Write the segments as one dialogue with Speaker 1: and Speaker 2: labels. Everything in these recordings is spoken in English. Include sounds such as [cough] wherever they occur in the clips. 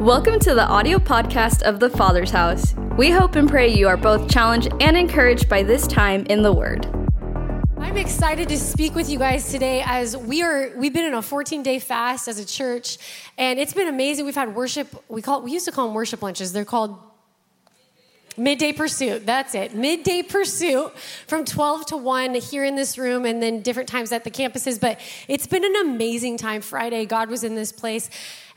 Speaker 1: Welcome to the audio podcast of the Father's House. We hope and pray you are both challenged and encouraged by this time in the Word.
Speaker 2: I'm excited to speak with you guys today as we are we've been in a 14 day fast as a church and it's been amazing. We've had worship we call we used to call them worship lunches. They're called Midday Pursuit. That's it. Midday Pursuit from 12 to 1 here in this room and then different times at the campuses. But it's been an amazing time. Friday, God was in this place.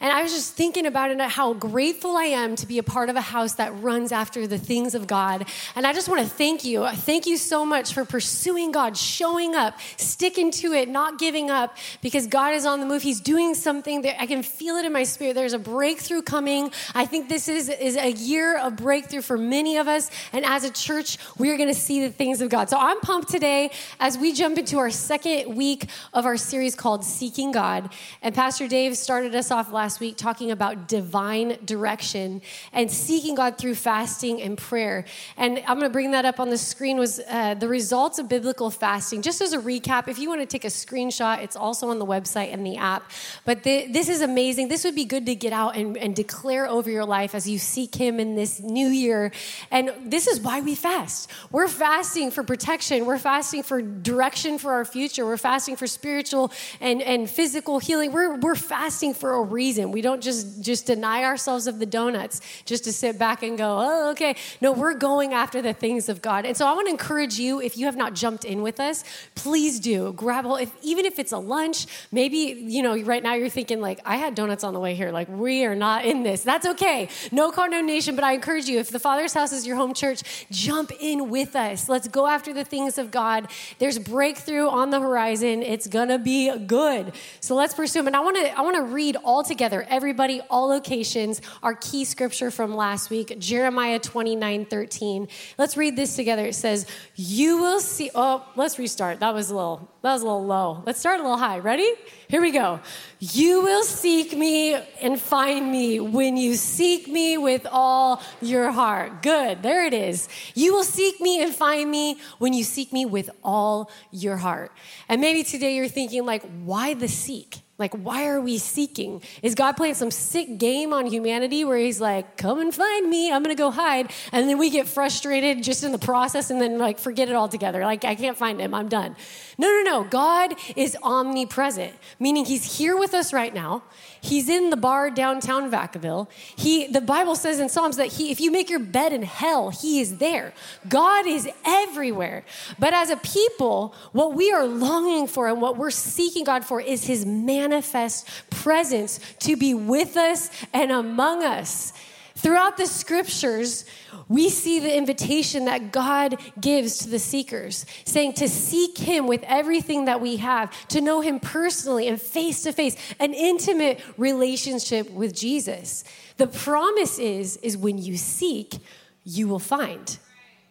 Speaker 2: And I was just thinking about it, how grateful I am to be a part of a house that runs after the things of God. And I just want to thank you. Thank you so much for pursuing God, showing up, sticking to it, not giving up, because God is on the move. He's doing something that I can feel it in my spirit. There's a breakthrough coming. I think this is, is a year of breakthrough for many of us. And as a church, we are going to see the things of God. So I'm pumped today as we jump into our second week of our series called Seeking God. And Pastor Dave started us off last last week talking about divine direction and seeking God through fasting and prayer. And I'm going to bring that up on the screen was uh, the results of biblical fasting. Just as a recap, if you want to take a screenshot, it's also on the website and the app. But this is amazing. This would be good to get out and, and declare over your life as you seek Him in this new year. And this is why we fast. We're fasting for protection. We're fasting for direction for our future. We're fasting for spiritual and, and physical healing. We're, we're fasting for a reason reason. We don't just just deny ourselves of the donuts just to sit back and go, "Oh, okay." No, we're going after the things of God. And so I want to encourage you if you have not jumped in with us, please do. Grab hold if even if it's a lunch, maybe, you know, right now you're thinking like, "I had donuts on the way here. Like, we are not in this." That's okay. No condemnation, but I encourage you if the Father's house is your home church, jump in with us. Let's go after the things of God. There's breakthrough on the horizon. It's going to be good. So let's pursue them. And I want to I want to read all together together, everybody, all locations, our key scripture from last week, Jeremiah 29 13. Let's read this together. It says, You will see. Oh, let's restart. That was a little, that was a little low. Let's start a little high. Ready? Here we go. You will seek me and find me when you seek me with all your heart. Good. There it is. You will seek me and find me when you seek me with all your heart. And maybe today you're thinking, like, why the seek? Like, why are we seeking? Is God playing some sick game on humanity where He's like, come and find me, I'm gonna go hide. And then we get frustrated just in the process and then, like, forget it altogether. Like, I can't find Him, I'm done. No, no, no. God is omnipresent, meaning He's here with us right now. He's in the bar downtown Vacaville. He, the Bible says in Psalms that he, if you make your bed in hell, He is there. God is everywhere. But as a people, what we are longing for and what we're seeking God for is His manifest presence to be with us and among us. Throughout the scriptures, we see the invitation that God gives to the seekers, saying to seek Him with everything that we have, to know Him personally and face to face, an intimate relationship with Jesus. The promise is, is when you seek, you will find.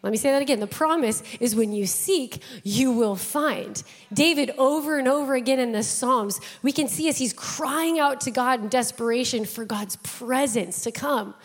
Speaker 2: Let me say that again. The promise is when you seek, you will find. David, over and over again in the Psalms, we can see as he's crying out to God in desperation for God's presence to come.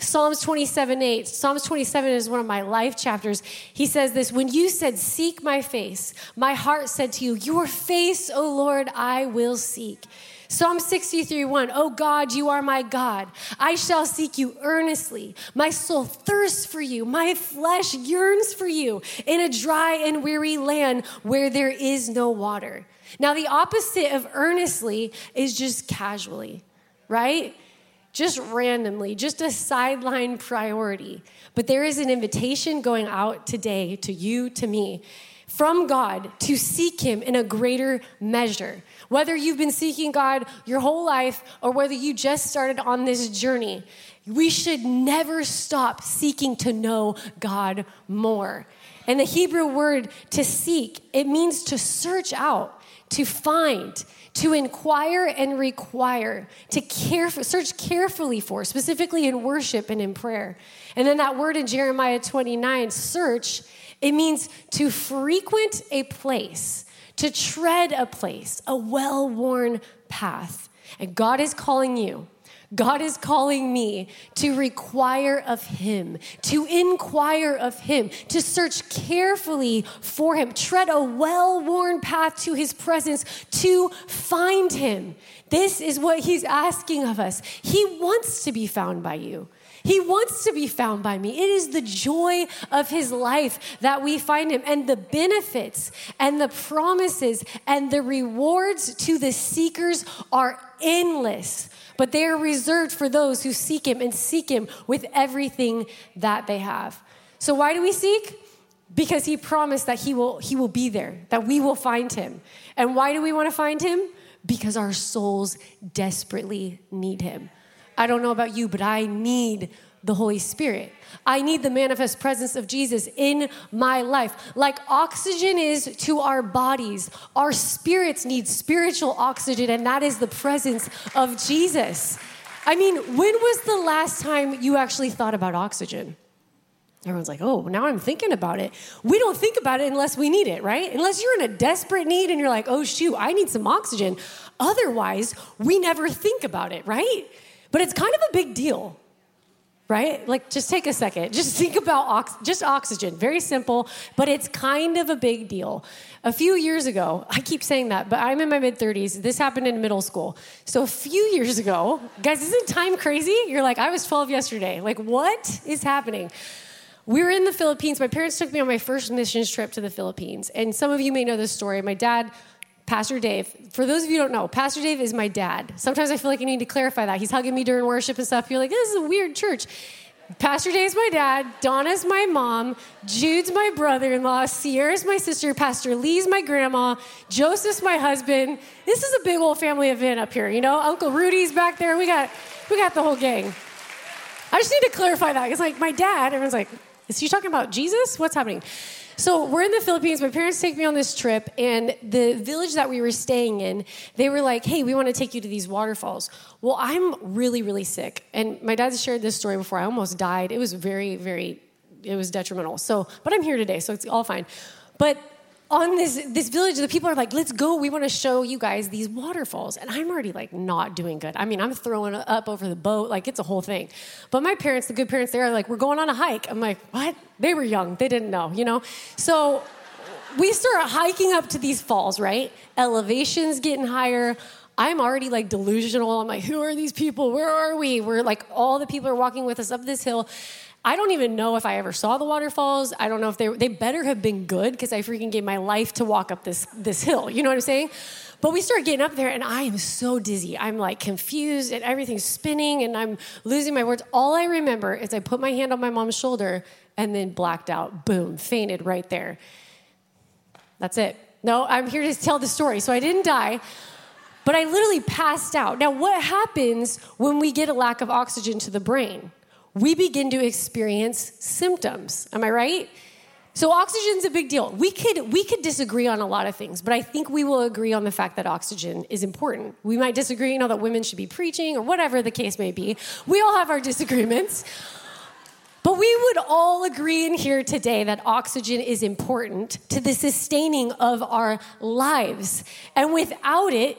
Speaker 2: Psalms 27 8. Psalms 27 is one of my life chapters. He says this When you said, Seek my face, my heart said to you, Your face, O Lord, I will seek. Psalm 63 1. Oh God, you are my God. I shall seek you earnestly. My soul thirsts for you. My flesh yearns for you in a dry and weary land where there is no water. Now, the opposite of earnestly is just casually, right? just randomly, just a sideline priority. But there is an invitation going out today to you, to me, from God to seek Him in a greater measure. Whether you've been seeking God your whole life or whether you just started on this journey, we should never stop seeking to know God more. And the Hebrew word to seek, it means to search out, to find, to inquire and require, to care, search carefully for, specifically in worship and in prayer. And then that word in Jeremiah 29, search, it means to frequent a place, to tread a place, a well worn path. And God is calling you. God is calling me to require of Him, to inquire of Him, to search carefully for Him, tread a well worn path to His presence to find Him. This is what He's asking of us. He wants to be found by you. He wants to be found by me. It is the joy of his life that we find him, and the benefits and the promises and the rewards to the seekers are endless but they are reserved for those who seek Him and seek Him with everything that they have. So, why do we seek? Because He promised that He will, he will be there, that we will find Him. And why do we want to find Him? Because our souls desperately need Him. I don't know about you, but I need the Holy Spirit. I need the manifest presence of Jesus in my life. Like oxygen is to our bodies, our spirits need spiritual oxygen, and that is the presence of Jesus. I mean, when was the last time you actually thought about oxygen? Everyone's like, oh, now I'm thinking about it. We don't think about it unless we need it, right? Unless you're in a desperate need and you're like, oh, shoot, I need some oxygen. Otherwise, we never think about it, right? But it's kind of a big deal right? Like, just take a second. [laughs] Just think about ox- just oxygen. Very simple, but it's kind of a big deal. A few years ago, [laughs] I keep saying that, but I'm in my mid 30s. This happened in middle school. So a few years ago, [laughs] guys, isn't time crazy? You're like, I was 12 yesterday. Like, what is happening? We were in the Philippines. My parents took me on my first missions trip to the Philippines. And some of you may know this story. My dad Pastor Dave. For those of you who don't know, Pastor Dave is my dad. Sometimes I feel like I need to clarify that. He's hugging me during worship and stuff. You're like, this is a weird church. Pastor Dave's my dad, Donna's my mom, Jude's my brother in law, Sierra's my sister, Pastor Lee's my grandma, Joseph's my husband. This is a big old family event up here, you know? Uncle Rudy's back there. We got, we got the whole gang. I just need to clarify that. It's like my dad, everyone's like, is he talking about Jesus? What's happening? So we're in the Philippines. My parents take me on this trip, and the village that we were staying in, they were like, "Hey, we want to take you to these waterfalls." Well, I'm really, really sick, and my dad's shared this story before. I almost died. It was very, very, it was detrimental. So, but I'm here today, so it's all fine. But on this this village, the people are like, "Let's go! We want to show you guys these waterfalls." And I'm already like not doing good. I mean, I'm throwing up over the boat, like it's a whole thing. But my parents, the good parents, they are like, "We're going on a hike." I'm like, "What?" They were young; they didn't know, you know. So we start hiking up to these falls. Right, elevations getting higher. I'm already like delusional. I'm like, "Who are these people? Where are we?" We're like, all the people are walking with us up this hill. I don't even know if I ever saw the waterfalls. I don't know if they they better have been good because I freaking gave my life to walk up this this hill. You know what I'm saying? But we start getting up there, and I am so dizzy. I'm like confused, and everything's spinning, and I'm losing my words. All I remember is I put my hand on my mom's shoulder and then blacked out. Boom, fainted right there. That's it. No, I'm here to tell the story. So I didn't die, but I literally passed out. Now, what happens when we get a lack of oxygen to the brain? We begin to experience symptoms. Am I right? So oxygen's a big deal. We could we could disagree on a lot of things, but I think we will agree on the fact that oxygen is important. We might disagree, you know, that women should be preaching or whatever the case may be. We all have our disagreements. But we would all agree in here today that oxygen is important to the sustaining of our lives. And without it,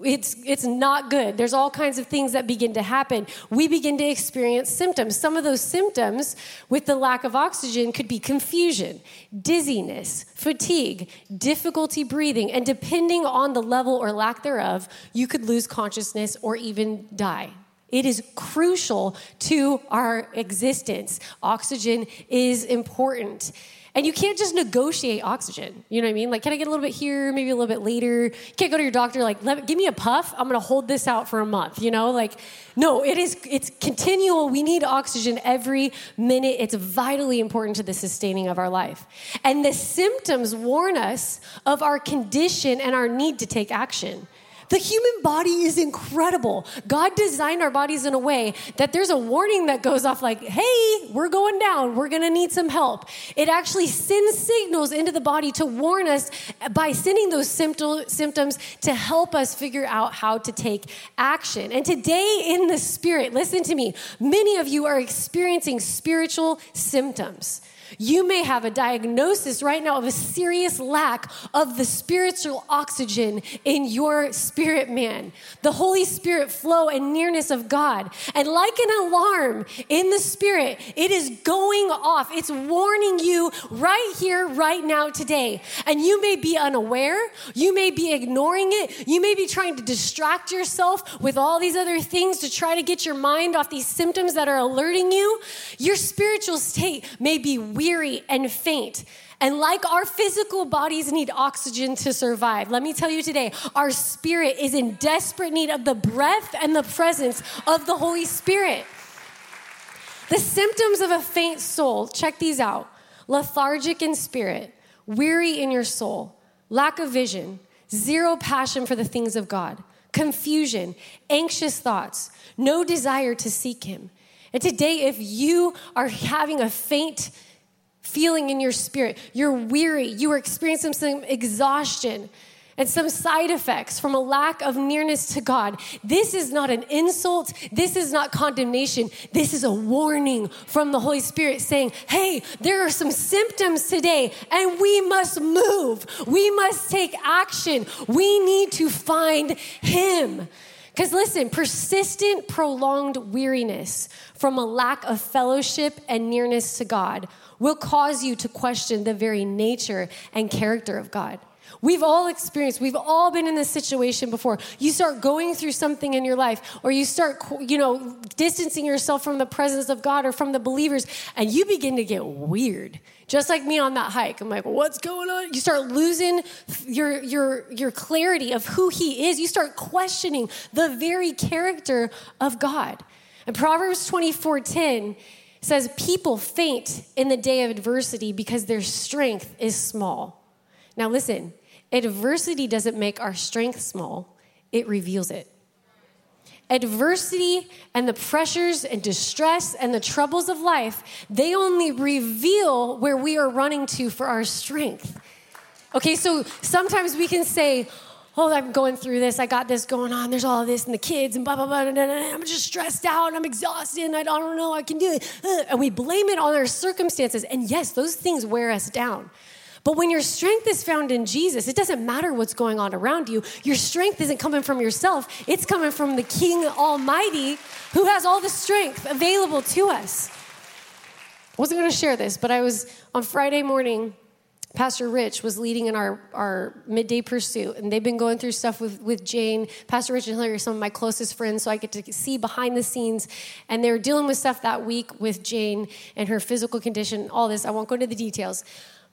Speaker 2: it's, it's not good. There's all kinds of things that begin to happen. We begin to experience symptoms. Some of those symptoms with the lack of oxygen could be confusion, dizziness, fatigue, difficulty breathing, and depending on the level or lack thereof, you could lose consciousness or even die. It is crucial to our existence. Oxygen is important. And you can't just negotiate oxygen. You know what I mean? Like, can I get a little bit here, maybe a little bit later? You can't go to your doctor, like, Let, give me a puff. I'm going to hold this out for a month. You know, like, no, it is, it's continual. We need oxygen every minute. It's vitally important to the sustaining of our life. And the symptoms warn us of our condition and our need to take action. The human body is incredible. God designed our bodies in a way that there's a warning that goes off like, hey, we're going down. We're going to need some help. It actually sends signals into the body to warn us by sending those symptoms to help us figure out how to take action. And today in the spirit, listen to me, many of you are experiencing spiritual symptoms. You may have a diagnosis right now of a serious lack of the spiritual oxygen in your spirit man, the Holy Spirit flow and nearness of God. And like an alarm in the spirit, it is going off. It's warning you right here, right now, today. And you may be unaware, you may be ignoring it, you may be trying to distract yourself with all these other things to try to get your mind off these symptoms that are alerting you. Your spiritual state may be weary and faint. And like our physical bodies need oxygen to survive, let me tell you today, our spirit is in desperate need of the breath and the presence of the Holy Spirit. The symptoms of a faint soul, check these out lethargic in spirit, weary in your soul, lack of vision, zero passion for the things of God, confusion, anxious thoughts, no desire to seek Him. And today, if you are having a faint feeling in your spirit, you're weary, you are experiencing some exhaustion and some side effects from a lack of nearness to God. This is not an insult. This is not condemnation. This is a warning from the Holy Spirit saying, hey, there are some symptoms today and we must move. We must take action. We need to find Him. Because listen, persistent, prolonged weariness from a lack of fellowship and nearness to God will cause you to question the very nature and character of God. We've all experienced, we've all been in this situation before. You start going through something in your life, or you start, you know, distancing yourself from the presence of God or from the believers, and you begin to get weird. Just like me on that hike. I'm like, what's going on? You start losing your, your, your clarity of who He is. You start questioning the very character of God. And Proverbs 24 10 says, People faint in the day of adversity because their strength is small. Now, listen, adversity doesn't make our strength small, it reveals it. Adversity and the pressures and distress and the troubles of life, they only reveal where we are running to for our strength. Okay, so sometimes we can say, oh, I'm going through this. I got this going on. There's all this and the kids and blah, blah, blah. blah, blah. I'm just stressed out I'm exhausted and I don't know I can do it. And we blame it on our circumstances. And yes, those things wear us down. But when your strength is found in Jesus, it doesn't matter what's going on around you. Your strength isn't coming from yourself, it's coming from the King Almighty who has all the strength available to us. I wasn't going to share this, but I was on Friday morning Pastor Rich was leading in our, our midday pursuit, and they've been going through stuff with, with Jane. Pastor Rich and Hillary are some of my closest friends, so I get to see behind the scenes. And they were dealing with stuff that week with Jane and her physical condition, all this. I won't go into the details.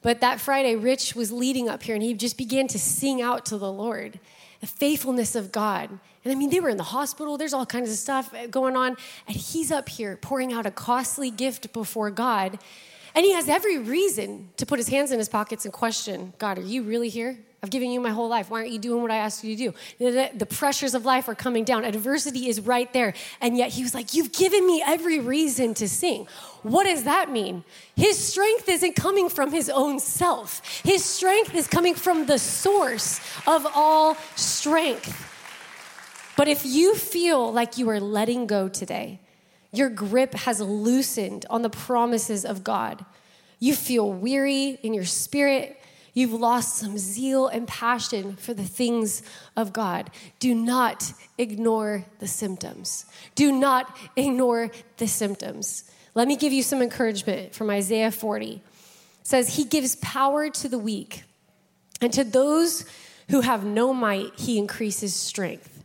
Speaker 2: But that Friday, Rich was leading up here, and he just began to sing out to the Lord the faithfulness of God. And I mean, they were in the hospital, there's all kinds of stuff going on. And he's up here pouring out a costly gift before God. And he has every reason to put his hands in his pockets and question God, are you really here? I've given you my whole life. Why aren't you doing what I asked you to do? The, pressures of life are coming down. Adversity is right there. And yet he was like, You've given me every reason to sing. What does that mean? His strength isn't coming from his own self, his strength is coming from the source of all strength. But if you feel like you are letting go today, your grip has loosened on the promises of God. You feel weary in your spirit. You've lost some zeal and passion for the things of God. Do not ignore the symptoms. Do not ignore the symptoms. Let me give you some encouragement from Isaiah 40. It says, He gives power to the weak, and to those who have no might, He increases strength.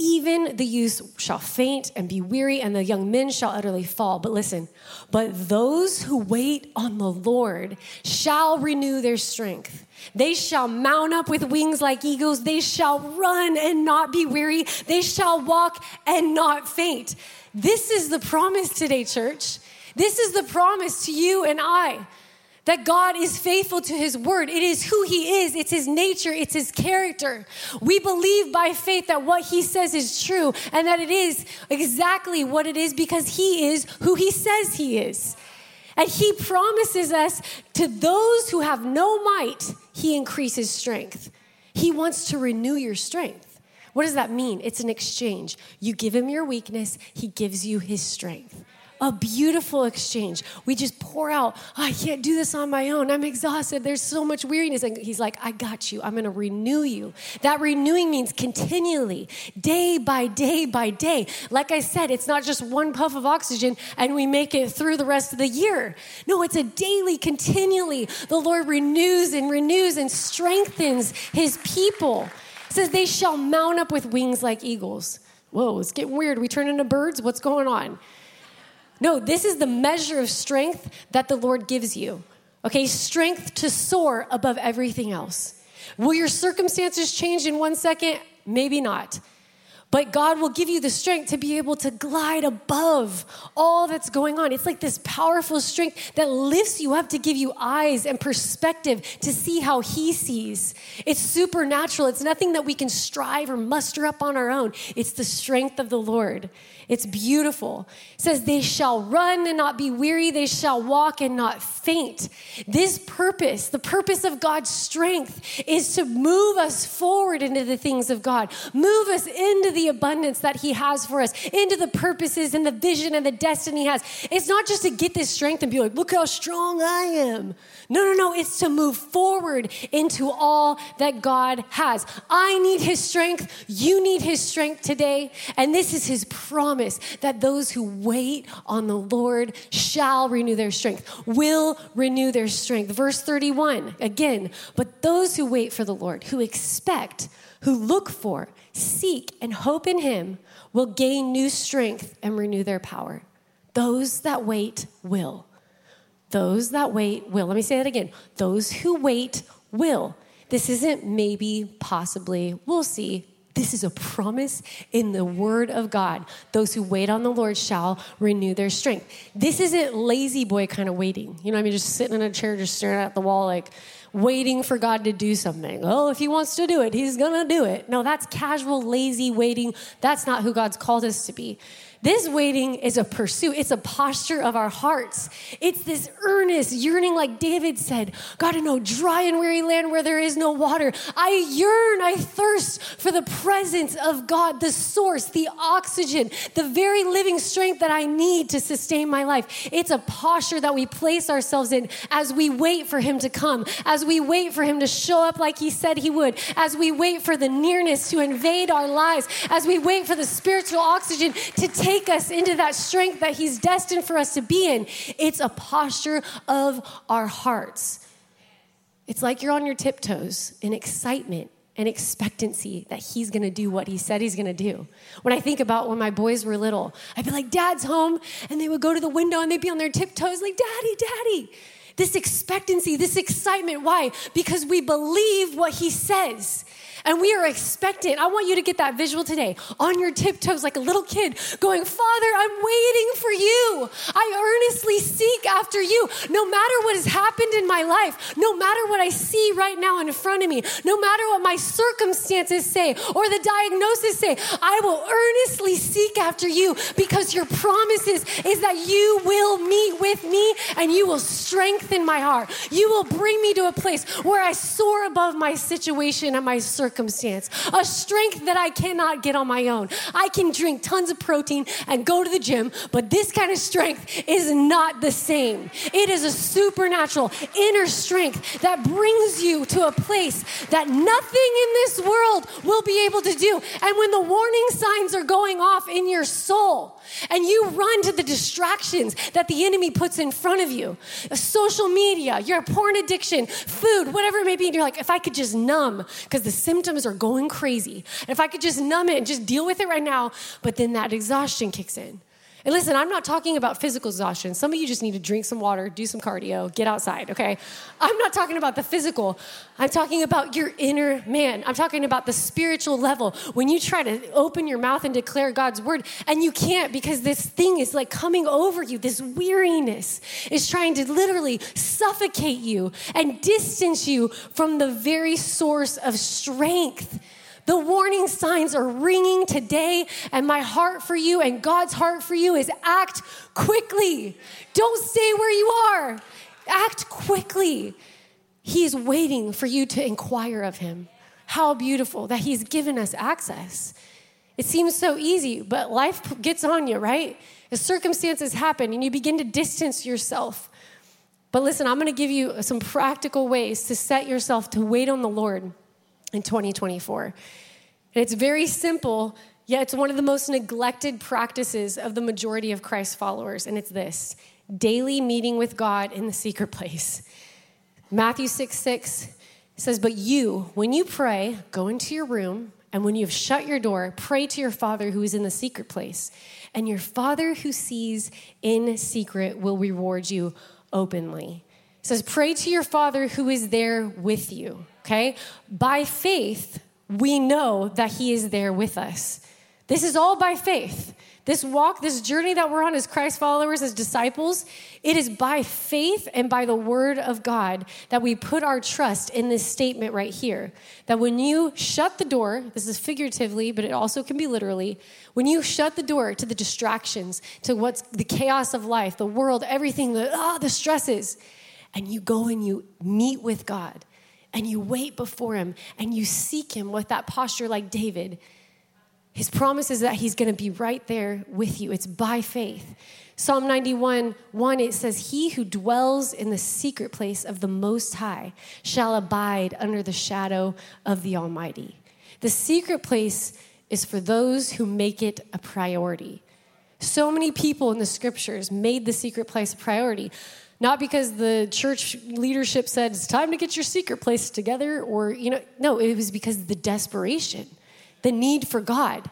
Speaker 2: Even the youth shall faint and be weary, and the young men shall utterly fall. But listen, but those who wait on the Lord shall renew their strength. They shall mount up with wings like eagles. They shall run and not be weary. They shall walk and not faint. This is the promise today, church. This is the promise to you and I that God is faithful to his word. It is who he is, it's his nature, it's his character. We believe by faith that what he says is true and that it is exactly what it is because he is who he says he is. And he promises us to those who have no might, he increases strength. He wants to renew your strength. What does that mean? It's an exchange. You give him your weakness, he gives you his strength. A beautiful exchange. We just pour out, oh, I can't do this on my own. I'm exhausted. There's so much weariness. And he's like, I got you. I'm going to renew you. That renewing means continually, day by day by day. Like I said, it's not just one puff of oxygen and we make it through the rest of the year. No, it's a daily, continually. The Lord renews and renews and strengthens his people. It says, They shall mount up with wings like eagles. Whoa, it's getting weird. We turn into birds? What's going on? No, this is the measure of strength that the Lord gives you. Okay, strength to soar above everything else. Will your circumstances change in one second? Maybe not. But God will give you the strength to be able to glide above all that's going on. It's like this powerful strength that lifts you up to give you eyes and perspective to see how He sees. It's supernatural. It's nothing that we can strive or muster up on our own. It's the strength of the Lord. It's beautiful. It says, They shall run and not be weary, they shall walk and not faint. This purpose, the purpose of God's strength, is to move us forward into the things of God, move us into the abundance that He has for us, into the purposes and the vision and the destiny He has. It's not just to get this strength and be like, Look how strong I am. No, no, no. It's to move forward into all that God has. I need His strength. You need His strength today. And this is His promise that those who wait on the Lord shall renew their strength, will renew their strength. Verse 31 again, but those who wait for the Lord, who expect, who look for, seek, and hope in Him will gain new strength and renew their power. Those that wait will. Those that wait will. Let me say that again. Those who wait will. This isn't maybe, possibly, we'll see. This is a promise in the word of God. Those who wait on the Lord shall renew their strength. This isn't lazy boy kind of waiting. You know, I mean, just sitting in a chair, just staring at the wall, like waiting for God to do something. Oh, if He wants to do it, He's gonna do it. No, that's casual, lazy waiting. That's not who God's called us to be. This waiting is a pursuit, it's a posture of our hearts. It's this earnest yearning, like David said God, in no dry and weary land where there is no water. I yearn, I thirst for the presence of God, the source, the oxygen, the very living strength that I need to sustain my life. It's a posture that we place ourselves in as we wait for Him to come, as we wait for Him to show up like He said He would, as we wait for the nearness to invade our lives, as we wait for the spiritual oxygen to take take us into that strength that He's destined for us to be in. It's a posture of our hearts. It's like you're on your tiptoes in excitement and expectancy that he's gonna do what he said he's gonna do. When I think about when my boys were little, I'd be like, Dad's home, and they would go to the window and they'd be on their tiptoes, like, Daddy, Daddy. This expectancy, this excitement. Why? Because we believe what he says and we are expectant. I want you to get that visual today on your tiptoes like a little kid going, Father, I'm waiting for you. I earnestly seek after you. No matter what has happened in my life, no matter what I see right now in front of me, no matter what my circumstances say or the diagnosis say, I will earnestly seek after you because your promises is that you will meet with me and you will strengthen my heart. You will bring me to a place where I soar above my situation and my circumstances circumstance, a strength that I cannot get on my own. I can drink tons of protein and go to the gym, but this kind of strength is not the same. It is a supernatural inner strength that brings you to a place that nothing in this world will be able to do. And when the warning signs are going off in your soul, and you run to the distractions that the enemy puts in front of you social media, your porn addiction, food, whatever it may be. And you're like, if I could just numb, because the symptoms are going crazy. And if I could just numb it and just deal with it right now, but then that exhaustion kicks in. And listen, I'm not talking about physical exhaustion. Some of you just need to drink some water, do some cardio, get outside, okay? I'm not talking about the physical. I'm talking about your inner man. I'm talking about the spiritual level. When you try to open your mouth and declare God's word, and you can't because this thing is like coming over you, this weariness is trying to literally suffocate you and distance you from the very source of strength the warning signs are ringing today, and my heart for you and God's heart for you is act quickly. Don't stay where you are, act quickly. He is waiting for you to inquire of Him. How beautiful that He's given us access. It seems so easy, but life gets on you, right? As circumstances happen and you begin to distance yourself. But listen, I'm to give you some practical ways to set yourself to wait on the Lord in 2024. And it's very simple, yet it's one of the most neglected practices of the majority of Christ followers. And it's this daily meeting with God in the secret place. Matthew 6 6 says, But you, when you pray, go into your room, and when you have shut your door, pray to your Father who is in the secret place. And your Father who sees in secret will reward you openly. It says, Pray to your Father who is there with you. Okay? By faith, we know that He is there with us. This is all by faith. This walk, this journey that we're on as Christ followers, as disciples, it is by faith and by the word of God that we put our trust in this statement right here. That when you shut the door, this is figuratively, but it also can be literally, when you shut the door to the distractions, to what's the chaos of life, the world, everything, the, ah, the stresses, and you go and you meet with God and you wait before Him and you seek Him with that posture like David his promise is that he's going to be right there with you. It's by faith. Psalm 91 1, it says, He who dwells in the secret place of the Most High shall abide under the shadow of the Almighty. The secret place is for those who make it a priority. So many people in the scriptures made the secret place a priority. Not because the church leadership said it's time to get your secret place together, or, you know, no, it was because the desperation the need for God.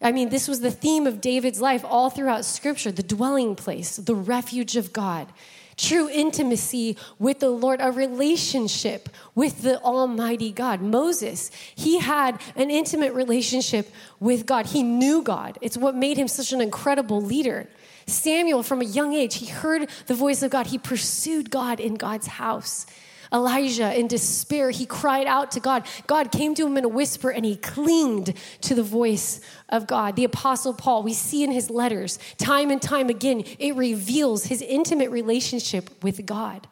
Speaker 2: I mean, this was the theme of David's life all throughout Scripture the dwelling place, the refuge of God, true intimacy with the Lord, a relationship with the Almighty God. Moses, he had an intimate relationship with God, he knew God. It's what made him such an incredible leader. Samuel, from a young age, he heard the voice of God, he pursued God in God's house. Elijah, in despair, he cried out to God. God came to him in a whisper and he clinged to the voice of God. The Apostle Paul, we see in his letters, time and time again, it reveals his intimate relationship with God.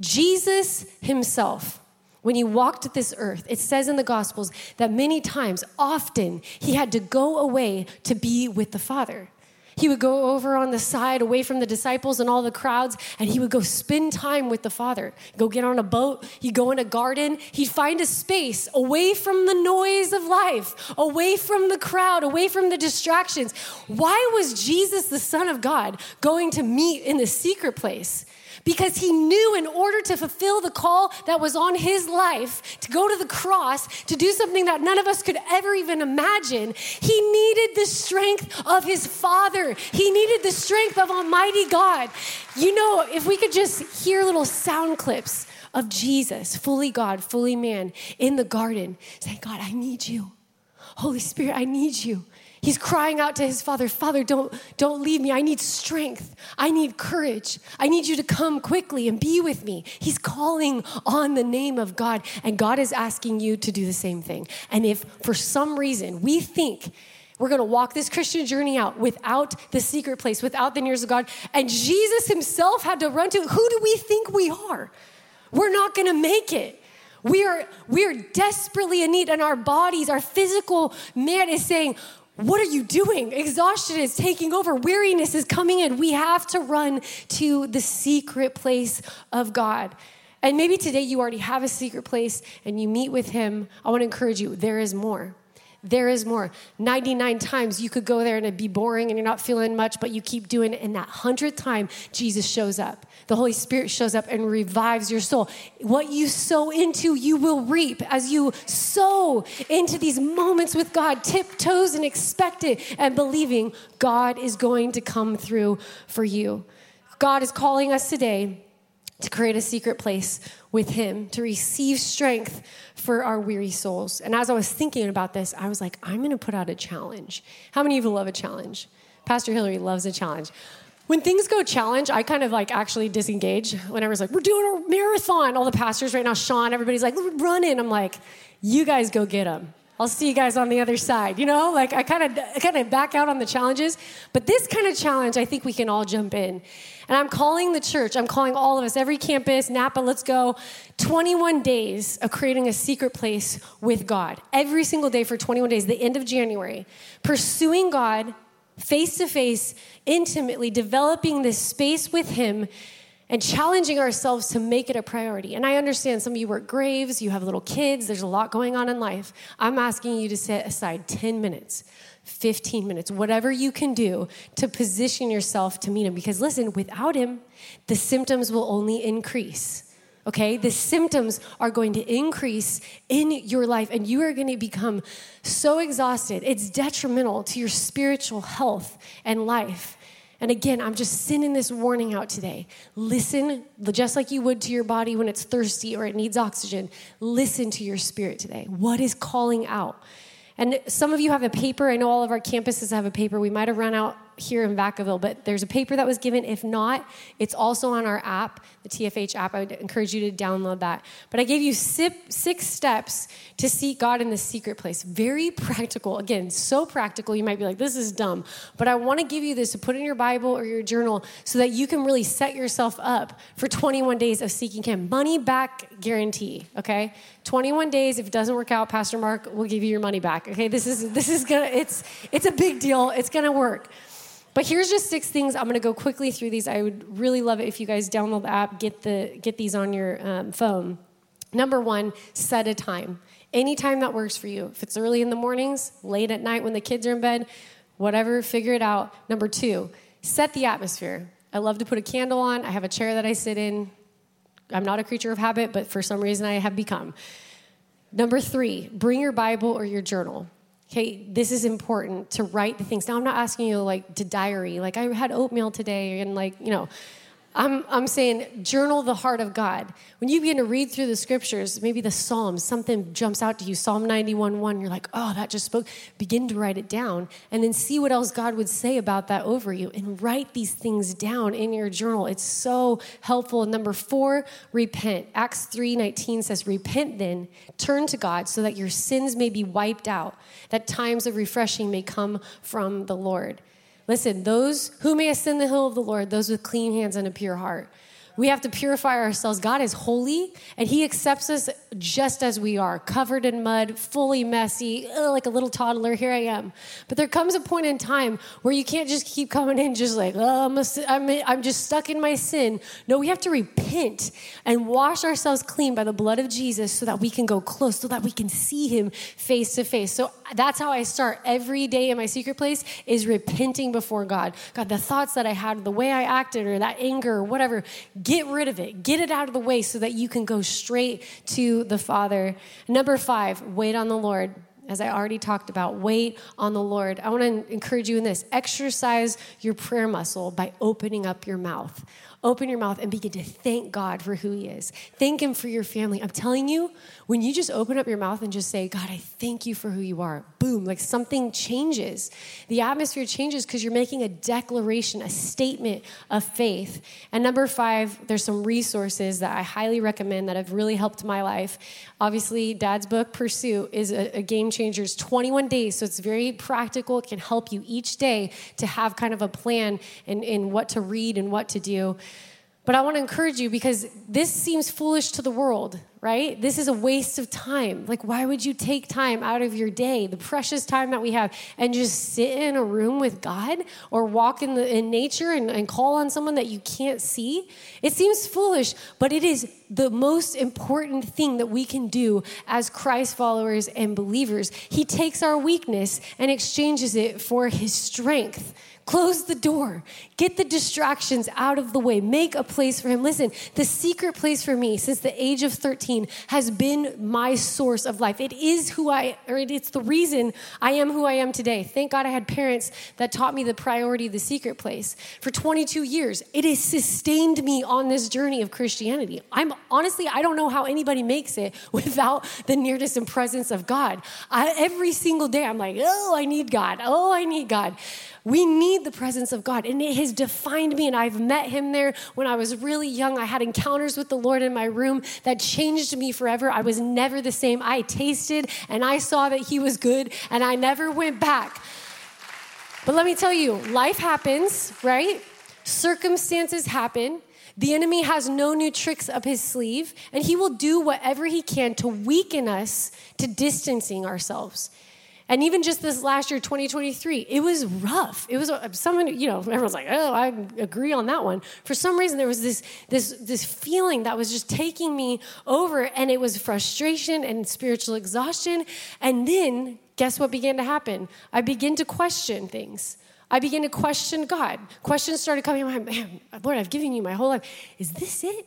Speaker 2: Jesus himself, when he walked this earth, it says in the Gospels that many times, often, he had to go away to be with the Father. He would go over on the side away from the disciples and all the crowds, and he would go spend time with the Father. Go get on a boat, he'd go in a garden, he'd find a space away from the noise of life, away from the crowd, away from the distractions. Why was Jesus, the Son of God, going to meet in the secret place? Because he knew in order to fulfill the call that was on his life, to go to the cross, to do something that none of us could ever even imagine, he needed the strength of his Father. He needed the strength of Almighty God. You know, if we could just hear little sound clips of Jesus, fully God, fully man, in the garden, saying, God, I need you. Holy Spirit, I need you. He's crying out to his father, Father, don't, don't leave me. I need strength. I need courage. I need you to come quickly and be with me. He's calling on the name of God, and God is asking you to do the same thing. And if for some reason we think we're going to walk this Christian journey out without the secret place, without the nearness of God, and Jesus himself had to run to, who do we think we are? We're not going to make it. We are, we are desperately in need, and our bodies, our physical man is saying, what are you doing? Exhaustion is taking over. Weariness is coming in. We have to run to the secret place of God. And maybe today you already have a secret place and you meet with Him. I want to encourage you, there is more. There is more. 99 times you could go there and it'd be boring and you're not feeling much, but you keep doing it. And that hundredth time, Jesus shows up the Holy Spirit shows up and revives your soul. What you sow into, you will reap. As you sow into these moments with God, tiptoes and expectant and believing God is going to come through for you. God is calling us today to create a secret place with Him, to receive strength for our weary souls. And as I was thinking about this, I was like, I'm going to put out a challenge. How many of you love a challenge? Pastor Hillary loves a challenge when things go challenge, I kind of like actually disengage. Whenever it's like, we're doing a marathon, all the pastors right now, Sean, everybody's like, running. I'm like, you guys go get them. I'll see you guys on the other side. You know, like I kind of kind of back out on the challenges, but this kind of challenge, I think we can all jump in. And I'm calling the church, I'm calling all of us, every campus, Napa, let's go. 21 days of creating a secret place with God. Every single day for 21 days, the end of January. Pursuing God face to face, intimately, developing this space with Him and challenging ourselves to make it a priority. And I understand some of you work graves, you have little kids, there's a lot going on in life. I'm asking you to set aside 10 minutes, 15 minutes, whatever you can do to position yourself to meet Him. Because listen, without Him, the symptoms will only increase. Okay, the symptoms are going to increase in your life, and you are going to become so exhausted. It's detrimental to your spiritual health and life. And again, I'm just sending this warning out today. Listen, just like you would to your body when it's thirsty or it needs oxygen, listen to your spirit today. What is calling out? And some of you have a paper. I know all of our campuses have a paper. We might have run out here in Vacaville, but there's a paper that was given. If not, it's also on our app, the TFH app. I would encourage you to download that. But I gave you six steps to seek God in the secret place. Very [laughs] practical. Again, so practical. You might be like, this is dumb. But I want to give you this to put in your Bible or your journal so that you can really set yourself up for 21 days of seeking Him. Money back guarantee, okay? 21 days. If it doesn't work out, Pastor Mark will give you your money back. Okay, this is this is gonna it's it's a big deal. It's gonna work. But here's just six things. I'm going to go quickly through these. I would really love it if you guys download the app, get the get these on your um, phone. Number one, set a time. Any time that works for you. If it's early in the mornings, late at night when the kids are in bed, whatever, figure it out. Number two, set the atmosphere. I love to put a candle on. I have a chair that I sit in. I'm not a creature of habit, but for some reason I have become. Number three, bring your Bible or your journal okay, this is important to write the things. Now, I'm not asking you like to diary, like I had oatmeal today, and like, you know, I'm, I'm saying journal the heart of God. When you begin to read through the scriptures, maybe the Psalms, something jumps out to you, Psalm 91 1, you're like, oh, that just spoke. Begin to write it down and then see what else God would say about that over you and write these things down in your journal. It's so helpful. Number four, repent. Acts 3 19 says, Repent then, turn to God so that your sins may be wiped out, that times of refreshing may come from the Lord. Listen, those who may ascend the hill of the Lord, those with clean hands and a pure heart. We have to purify ourselves. God is holy, and He accepts us just as we are, covered in mud, fully messy, ugh, like a little toddler. Here I am. But there comes a point in time where you can't just keep coming in just like, oh, I'm, a, I'm, a, I'm just stuck in my sin. No, we have to repent and wash ourselves clean by the blood of Jesus so that we can go close, so that we can see Him face to face. So that's how I start every day in my secret place is repenting before God. God, the thoughts that I had, the way I acted, or that anger, or whatever Get rid of it. Get it out of the way so that you can go straight to the Father. Number five, wait on the Lord. As I already talked about, wait on the Lord. I want to encourage you in this exercise your prayer muscle by opening up your mouth. Open your mouth and begin to thank God for who He is. Thank Him for your family. I'm telling you, when you just open up your mouth and just say, God, I thank you for who you are, boom, like something changes. The atmosphere changes because you're making a declaration, a statement of faith. And number five, there's some resources that I highly recommend that have really helped my life. Obviously, Dad's book, Pursue, is a, a game changer. It's 21 days, so it's very practical. It can help you each day to have kind of a plan in, in what to read and what to do. But I want to encourage you because this seems foolish to the world, right? This is a waste of time. Like, why would you take time out of your day, the precious time that we have, and just sit in a room with God or walk in, the, in nature and, and call on someone that you can't see? It seems foolish, but it is the most important thing that we can do as Christ followers and believers. He takes our weakness and exchanges it for his strength. Close the door. Get the distractions out of the way. Make a place for him. Listen, the secret place for me since the age of 13 has been my source of life. It is who I, or it's the reason I am who I am today. Thank God I had parents that taught me the priority of the secret place. For 22 years, it has sustained me on this journey of Christianity. I'm honestly, I don't know how anybody makes it [laughs] without the nearness and presence of God. I, every single day, I'm like, oh, I need God. Oh, I need God. We need the presence of God, and it has defined me. And I've met Him there when I was really young. I had encounters with the Lord in my room that changed me forever. I was never the same. I tasted and I saw that He was good, and I never went back. But let me tell you, life happens, right? Circumstances happen. The enemy has no new tricks up his sleeve, and he will do whatever he can to weaken us to distancing ourselves. And even just this last year, 2023, it was rough. It was uh, someone, you know, everyone's like, oh, I agree on that one. For some reason, there was this, this, this feeling that was just taking me over, and it was frustration and spiritual exhaustion. And then, guess what began to happen? I began to question things. I began to question God. Questions started coming in my mind. Lord, I've given you my whole life. Is this it?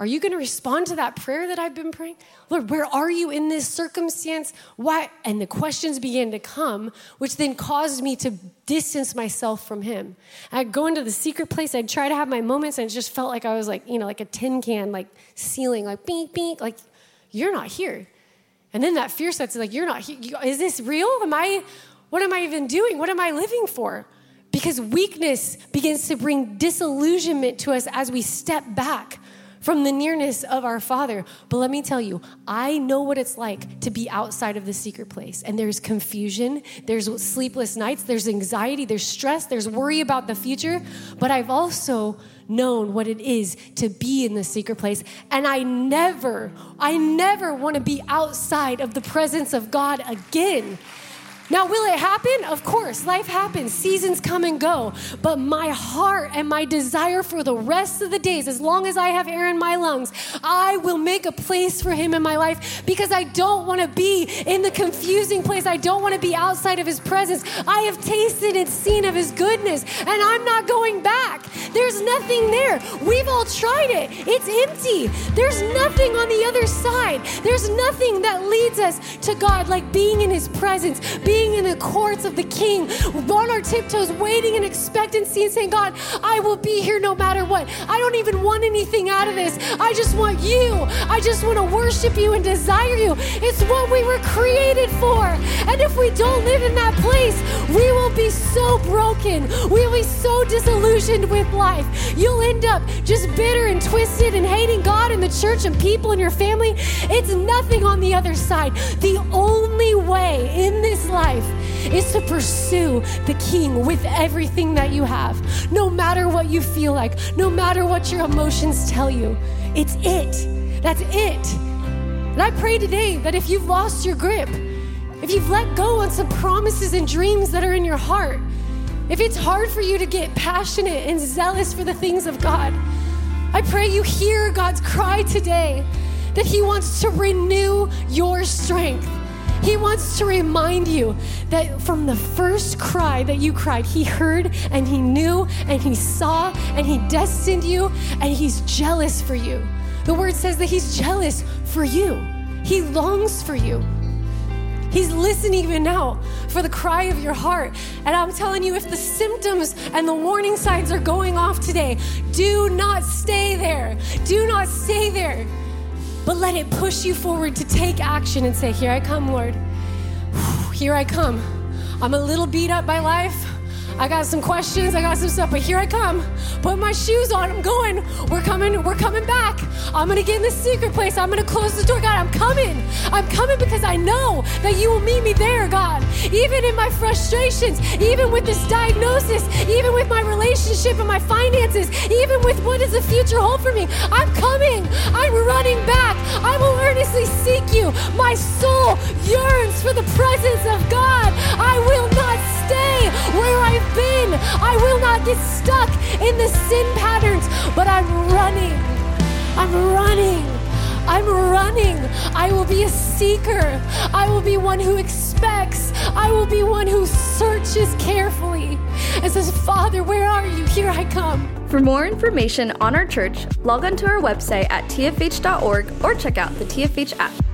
Speaker 2: Are you going to respond to that prayer that I've been praying? Lord, where are you in this circumstance? Why? And the questions began to come, which then caused me to distance myself from Him. I'd go into the secret place, I'd try to have my moments, and it just felt like I was like, you know, like a tin can, like ceiling, like beep, beep, like, you're not here. And then that fear sets like, you're not here. Is this real? Am I, what am I even doing? What am I living for? Because weakness begins to bring disillusionment to us as we step back from the nearness of our Father. But let me tell you, I know what it's like to be outside of the secret place. And there's confusion, there's sleepless nights, there's anxiety, there's stress, there's worry about the future. But I've also known what it is to be in the secret place. And I never, I never want to be outside of the presence of God again. Now, will it happen? Of course, life happens, seasons come and go. But my heart and my desire for the rest of the days, as long as I have air in my lungs, I will make a place for Him in my life because I don't want to be in the confusing place. I don't want to be outside of His presence. I have tasted and seen of His goodness, and I'm not going back. There's nothing there. We've all tried it, it's empty. There's nothing on the other side. There's nothing that leads us to God like being in His presence, being being in the courts of the King, on our tiptoes, waiting in expectancy and saying, God, I will be here no matter what. I don't even want anything out of this. I just want you. I just want to worship you and desire you. It's what we were created for. And if we don't live in that place, we will be so broken. We will be so disillusioned with life. You'll end up just bitter and twisted and hating God and the church and people and your family. It's nothing on the other side. The only way in this life life is to pursue the King with everything that you have, no matter what you feel like, no matter what your emotions tell you. It's it. That's it. And I pray today that if you've lost your grip, if you've let go on some promises and dreams that are in your heart, if it's hard for you to get passionate and zealous for the things of God, I pray you hear God's cry today that He wants to renew your strength. He wants to remind you that from the first cry that you cried, He heard and He knew and He saw and He destined you and He's jealous for you. The word says that He's jealous for you, He longs for you. He's listening even now for the cry of your heart. And I'm telling you, if the symptoms and the warning signs are going off today, do not stay there. Do not stay there but let it push you forward to take action and say, Here I come, Lord. Here I come. I'm a little beat up by life. I got some questions, I got some stuff, but here I come. Put my shoes on, I'm going. We're coming, we're coming back. I'm gonna get in the secret place. I'm gonna close the door. God, I'm coming. I'm coming because I know that you will meet me there, God. Even in my frustrations, even with this diagnosis, even with my relationship and my finances, even with what does the future hold for me, I'm coming. I'm running back. I will earnestly seek you. My soul yearns for the presence of God. I will not stay where I've been. I will not get stuck in the sin patterns, but I'm running. I'm running. I'm running. I will be a seeker. I will be one who expects. I will be one who searches carefully and says, Father, where are you? Here I come.
Speaker 1: For more information on our church, log on to our website at tfh.org or check out the TFH app.